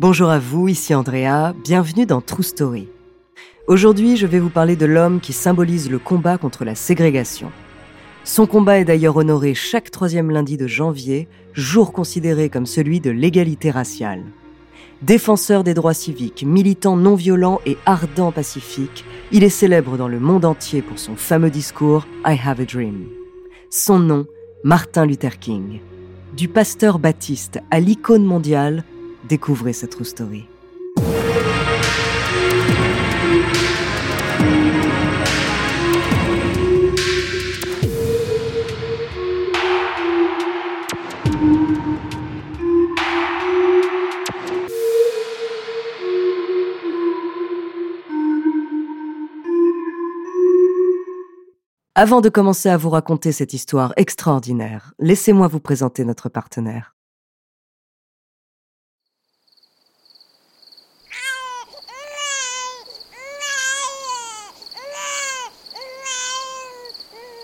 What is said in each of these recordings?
Bonjour à vous, ici Andrea, bienvenue dans True Story. Aujourd'hui, je vais vous parler de l'homme qui symbolise le combat contre la ségrégation. Son combat est d'ailleurs honoré chaque troisième lundi de janvier, jour considéré comme celui de l'égalité raciale. Défenseur des droits civiques, militant non violent et ardent pacifique, il est célèbre dans le monde entier pour son fameux discours I Have a Dream. Son nom, Martin Luther King. Du pasteur baptiste à l'icône mondiale, Découvrez cette true story. Avant de commencer à vous raconter cette histoire extraordinaire, laissez-moi vous présenter notre partenaire.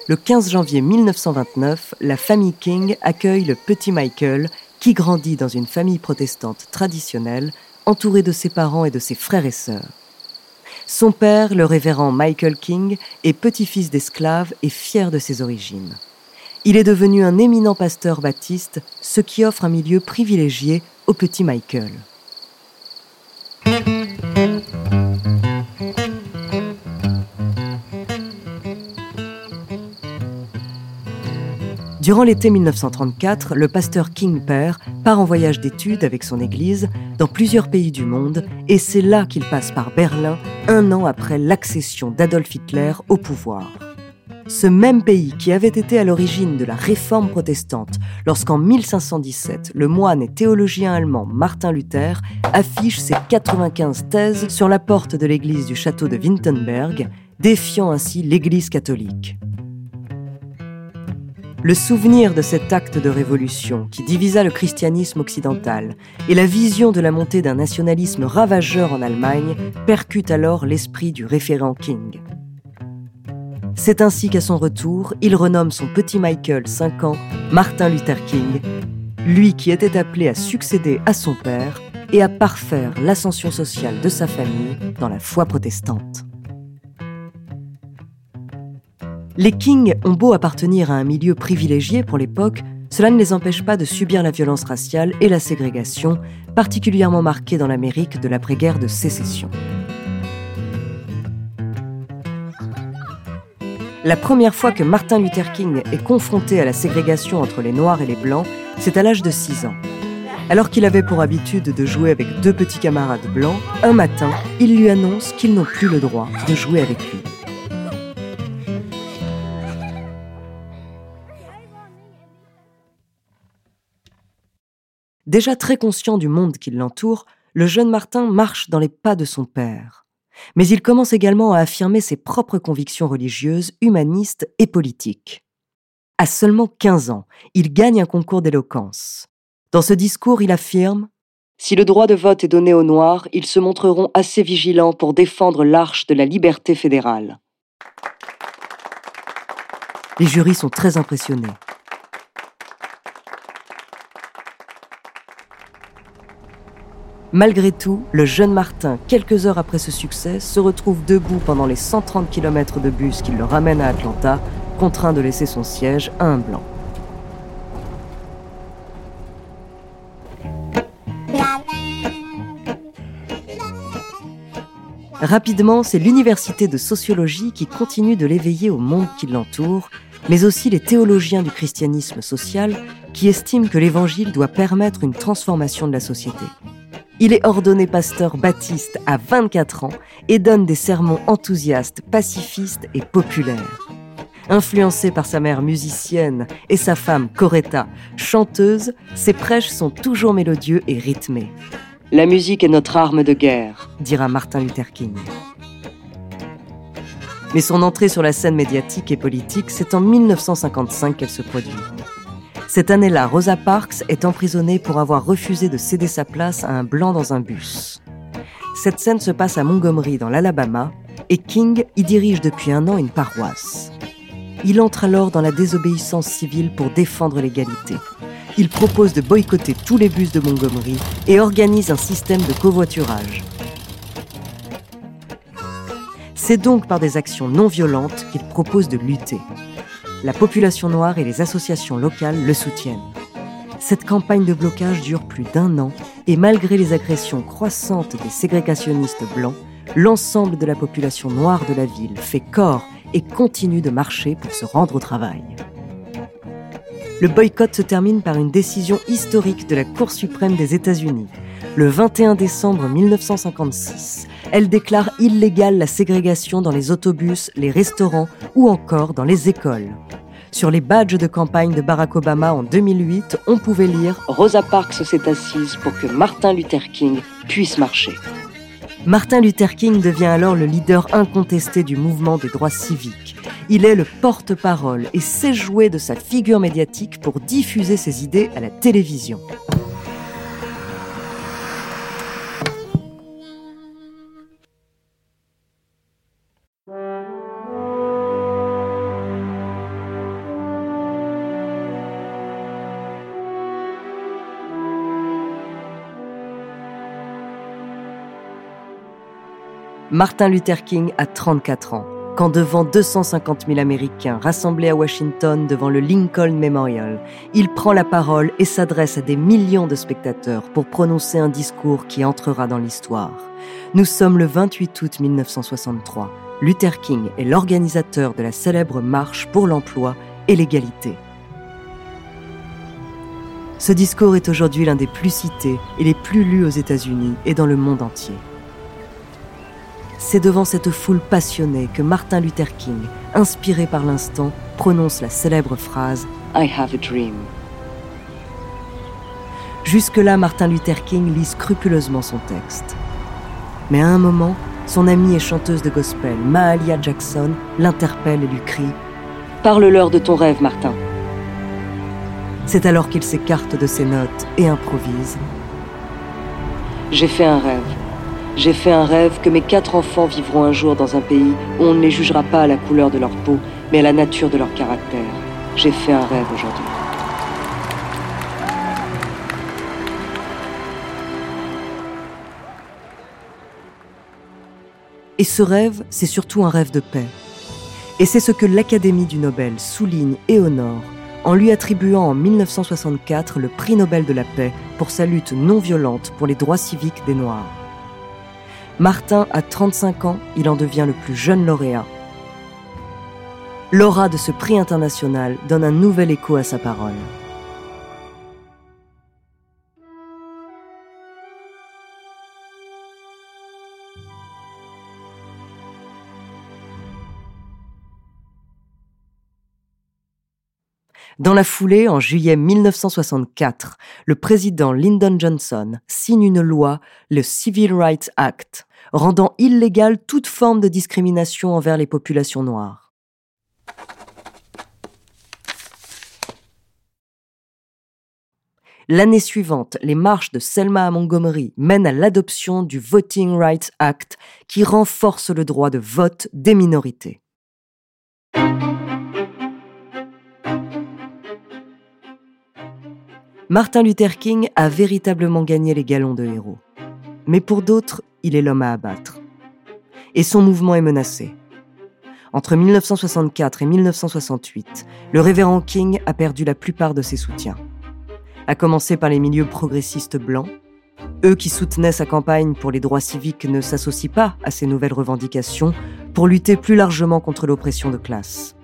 Le 15 janvier 1929, la famille King accueille le petit Michael, qui grandit dans une famille protestante traditionnelle, entouré de ses parents et de ses frères et sœurs. Son père, le révérend Michael King, est petit-fils d'esclaves et fier de ses origines. Il est devenu un éminent pasteur baptiste, ce qui offre un milieu privilégié au petit Michael. Durant l'été 1934, le pasteur King père part en voyage d'études avec son église dans plusieurs pays du monde et c'est là qu'il passe par Berlin un an après l'accession d'Adolf Hitler au pouvoir. Ce même pays qui avait été à l'origine de la réforme protestante lorsqu'en 1517 le moine et théologien allemand Martin Luther affiche ses 95 thèses sur la porte de l'église du château de Wittenberg, défiant ainsi l'église catholique. Le souvenir de cet acte de révolution qui divisa le christianisme occidental et la vision de la montée d'un nationalisme ravageur en Allemagne percutent alors l'esprit du référent King. C'est ainsi qu'à son retour, il renomme son petit Michael, 5 ans, Martin Luther King, lui qui était appelé à succéder à son père et à parfaire l'ascension sociale de sa famille dans la foi protestante. Les Kings ont beau appartenir à un milieu privilégié pour l'époque, cela ne les empêche pas de subir la violence raciale et la ségrégation, particulièrement marquée dans l'Amérique de l'après-guerre de sécession. La première fois que Martin Luther King est confronté à la ségrégation entre les Noirs et les Blancs, c'est à l'âge de 6 ans. Alors qu'il avait pour habitude de jouer avec deux petits camarades blancs, un matin, il lui annonce qu'ils n'ont plus le droit de jouer avec lui. Déjà très conscient du monde qui l'entoure, le jeune Martin marche dans les pas de son père. Mais il commence également à affirmer ses propres convictions religieuses, humanistes et politiques. À seulement 15 ans, il gagne un concours d'éloquence. Dans ce discours, il affirme Si le droit de vote est donné aux Noirs, ils se montreront assez vigilants pour défendre l'arche de la liberté fédérale. Les jurys sont très impressionnés. Malgré tout, le jeune Martin, quelques heures après ce succès, se retrouve debout pendant les 130 km de bus qui le ramènent à Atlanta, contraint de laisser son siège à un blanc. Rapidement, c'est l'université de sociologie qui continue de l'éveiller au monde qui l'entoure, mais aussi les théologiens du christianisme social qui estiment que l'évangile doit permettre une transformation de la société. Il est ordonné pasteur baptiste à 24 ans et donne des sermons enthousiastes, pacifistes et populaires. Influencé par sa mère musicienne et sa femme Coretta, chanteuse, ses prêches sont toujours mélodieux et rythmés. La musique est notre arme de guerre, dira Martin Luther King. Mais son entrée sur la scène médiatique et politique, c'est en 1955 qu'elle se produit. Cette année-là, Rosa Parks est emprisonnée pour avoir refusé de céder sa place à un blanc dans un bus. Cette scène se passe à Montgomery, dans l'Alabama, et King y dirige depuis un an une paroisse. Il entre alors dans la désobéissance civile pour défendre l'égalité. il propose de boycotter tous les bus de Montgomery et organise un système de covoiturage. C'est donc par des actions non violentes qu'il propose de lutter. La population noire et les associations locales le soutiennent. Cette campagne de blocage dure plus d'un an et malgré les agressions croissantes des ségrégationnistes blancs, l'ensemble de la population noire de la ville fait corps et continue de marcher pour se rendre au travail. Le boycott se termine par une décision historique de la Cour suprême des États-Unis. Le 21 décembre 1956, elle déclare illégale la ségrégation dans les autobus, les restaurants ou encore dans les écoles. Sur les badges de campagne de Barack Obama en 2008, on pouvait lire Rosa Parks s'est assise pour que Martin Luther King puisse marcher. Martin Luther King devient alors le leader incontesté du mouvement des droits civiques. Il est le porte-parole et sait jouer de sa figure médiatique pour diffuser ses idées à la télévision. Martin Luther King a 34 ans, quand devant 250 000 Américains rassemblés à Washington devant le Lincoln Memorial, il prend la parole et s'adresse à des millions de spectateurs pour prononcer un discours qui entrera dans l'histoire. Nous sommes le 28 août 1963. Luther King est l'organisateur de la célèbre marche pour l'emploi et l'égalité. Ce discours est aujourd'hui l'un des plus cités et les plus lus aux États-Unis et dans le monde entier. C'est devant cette foule passionnée que Martin Luther King, inspiré par l'instant, prononce la célèbre phrase I have a dream. Jusque-là, Martin Luther King lit scrupuleusement son texte. Mais à un moment, son amie et chanteuse de gospel, Mahalia Jackson, l'interpelle et lui crie Parle-leur de ton rêve, Martin. C'est alors qu'il s'écarte de ses notes et improvise J'ai fait un rêve. J'ai fait un rêve que mes quatre enfants vivront un jour dans un pays où on ne les jugera pas à la couleur de leur peau, mais à la nature de leur caractère. J'ai fait un rêve aujourd'hui. Et ce rêve, c'est surtout un rêve de paix. Et c'est ce que l'Académie du Nobel souligne et honore en lui attribuant en 1964 le prix Nobel de la paix pour sa lutte non violente pour les droits civiques des Noirs. Martin a 35 ans, il en devient le plus jeune lauréat. L'aura de ce prix international donne un nouvel écho à sa parole. Dans la foulée, en juillet 1964, le président Lyndon Johnson signe une loi, le Civil Rights Act, rendant illégale toute forme de discrimination envers les populations noires. L'année suivante, les marches de Selma à Montgomery mènent à l'adoption du Voting Rights Act qui renforce le droit de vote des minorités. Martin Luther King a véritablement gagné les galons de héros. Mais pour d'autres, il est l'homme à abattre. Et son mouvement est menacé. Entre 1964 et 1968, le révérend King a perdu la plupart de ses soutiens. À commencer par les milieux progressistes blancs, eux qui soutenaient sa campagne pour les droits civiques ne s'associent pas à ces nouvelles revendications pour lutter plus largement contre l'oppression de classe.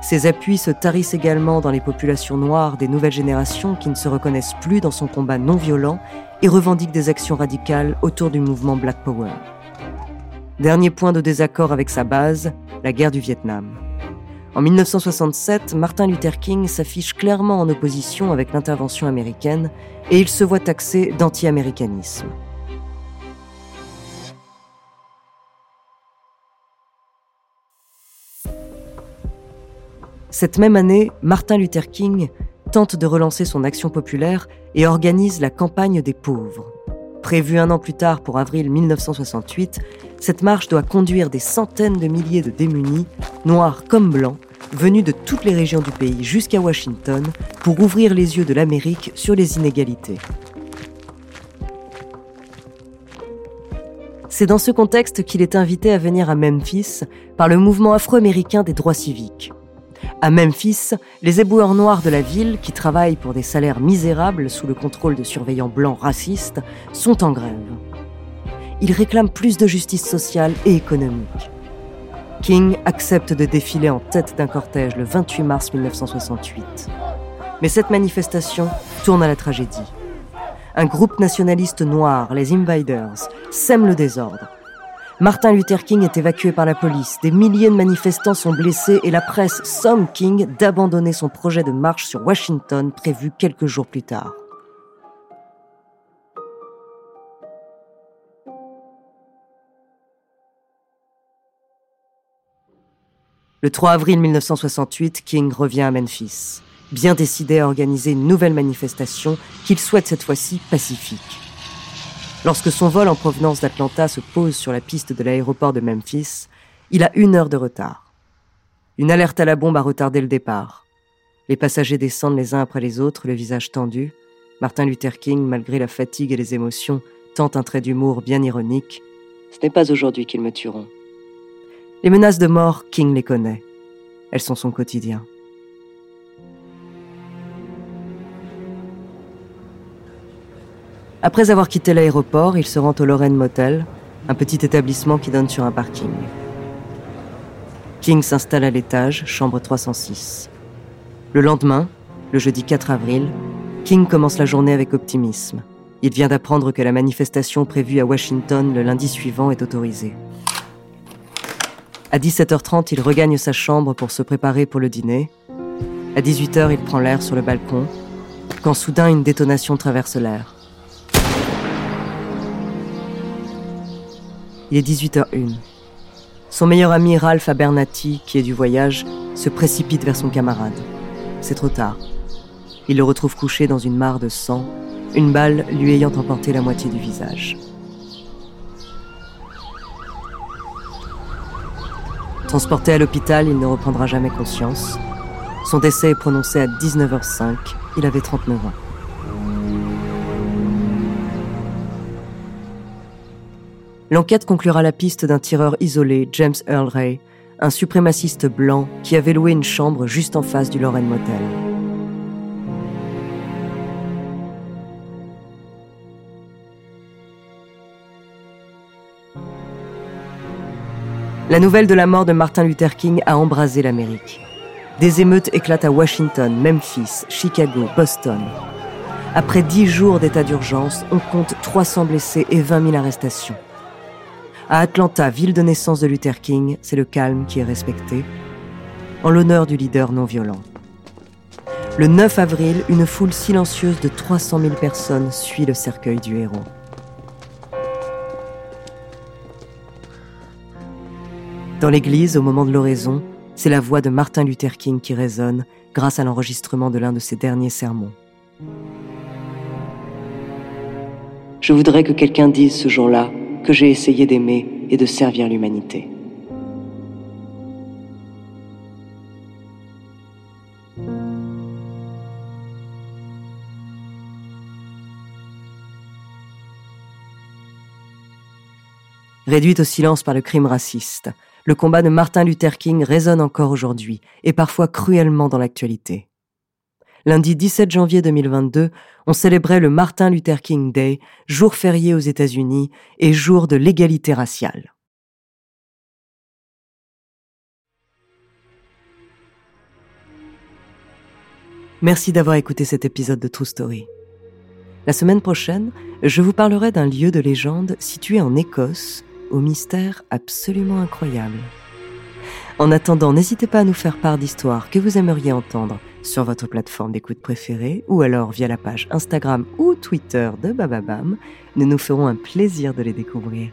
Ses appuis se tarissent également dans les populations noires des nouvelles générations qui ne se reconnaissent plus dans son combat non violent et revendiquent des actions radicales autour du mouvement Black Power. Dernier point de désaccord avec sa base, la guerre du Vietnam. En 1967, Martin Luther King s'affiche clairement en opposition avec l'intervention américaine et il se voit taxé d'anti-américanisme. Cette même année, Martin Luther King tente de relancer son action populaire et organise la campagne des pauvres. Prévue un an plus tard pour avril 1968, cette marche doit conduire des centaines de milliers de démunis, noirs comme blancs, venus de toutes les régions du pays jusqu'à Washington pour ouvrir les yeux de l'Amérique sur les inégalités. C'est dans ce contexte qu'il est invité à venir à Memphis par le mouvement afro-américain des droits civiques. À Memphis, les éboueurs noirs de la ville, qui travaillent pour des salaires misérables sous le contrôle de surveillants blancs racistes, sont en grève. Ils réclament plus de justice sociale et économique. King accepte de défiler en tête d'un cortège le 28 mars 1968. Mais cette manifestation tourne à la tragédie un groupe nationaliste noir, les Invaders, sème le désordre. Martin Luther King est évacué par la police, des milliers de manifestants sont blessés et la presse somme King d'abandonner son projet de marche sur Washington prévu quelques jours plus tard. Le 3 avril 1968, King revient à Memphis bien décidé à organiser une nouvelle manifestation qu'il souhaite cette fois-ci pacifique. Lorsque son vol en provenance d'Atlanta se pose sur la piste de l'aéroport de Memphis, il a une heure de retard. Une alerte à la bombe a retardé le départ. Les passagers descendent les uns après les autres, le visage tendu. Martin Luther King, malgré la fatigue et les émotions, tente un trait d'humour bien ironique. Ce n'est pas aujourd'hui qu'ils me tueront. Les menaces de mort, King les connaît. Elles sont son quotidien. Après avoir quitté l'aéroport, il se rend au Lorraine Motel, un petit établissement qui donne sur un parking. King s'installe à l'étage, chambre 306. Le lendemain, le jeudi 4 avril, King commence la journée avec optimisme. Il vient d'apprendre que la manifestation prévue à Washington le lundi suivant est autorisée. À 17h30, il regagne sa chambre pour se préparer pour le dîner. À 18h, il prend l'air sur le balcon, quand soudain une détonation traverse l'air. Il est 18h01. Son meilleur ami Ralph Abernathy, qui est du voyage, se précipite vers son camarade. C'est trop tard. Il le retrouve couché dans une mare de sang, une balle lui ayant emporté la moitié du visage. Transporté à l'hôpital, il ne reprendra jamais conscience. Son décès est prononcé à 19h05. Il avait 39 ans. L'enquête conclura la piste d'un tireur isolé, James Earl Ray, un suprémaciste blanc qui avait loué une chambre juste en face du Lorraine Motel. La nouvelle de la mort de Martin Luther King a embrasé l'Amérique. Des émeutes éclatent à Washington, Memphis, Chicago, Boston. Après dix jours d'état d'urgence, on compte 300 blessés et 20 000 arrestations. À Atlanta, ville de naissance de Luther King, c'est le calme qui est respecté, en l'honneur du leader non violent. Le 9 avril, une foule silencieuse de 300 000 personnes suit le cercueil du héros. Dans l'église, au moment de l'oraison, c'est la voix de Martin Luther King qui résonne grâce à l'enregistrement de l'un de ses derniers sermons. Je voudrais que quelqu'un dise ce jour-là que j'ai essayé d'aimer et de servir l'humanité. Réduite au silence par le crime raciste, le combat de Martin Luther King résonne encore aujourd'hui et parfois cruellement dans l'actualité. Lundi 17 janvier 2022, on célébrait le Martin Luther King Day, jour férié aux États-Unis et jour de l'égalité raciale. Merci d'avoir écouté cet épisode de True Story. La semaine prochaine, je vous parlerai d'un lieu de légende situé en Écosse, au mystère absolument incroyable. En attendant, n'hésitez pas à nous faire part d'histoires que vous aimeriez entendre sur votre plateforme d'écoute préférée ou alors via la page Instagram ou Twitter de Bababam. Nous nous ferons un plaisir de les découvrir.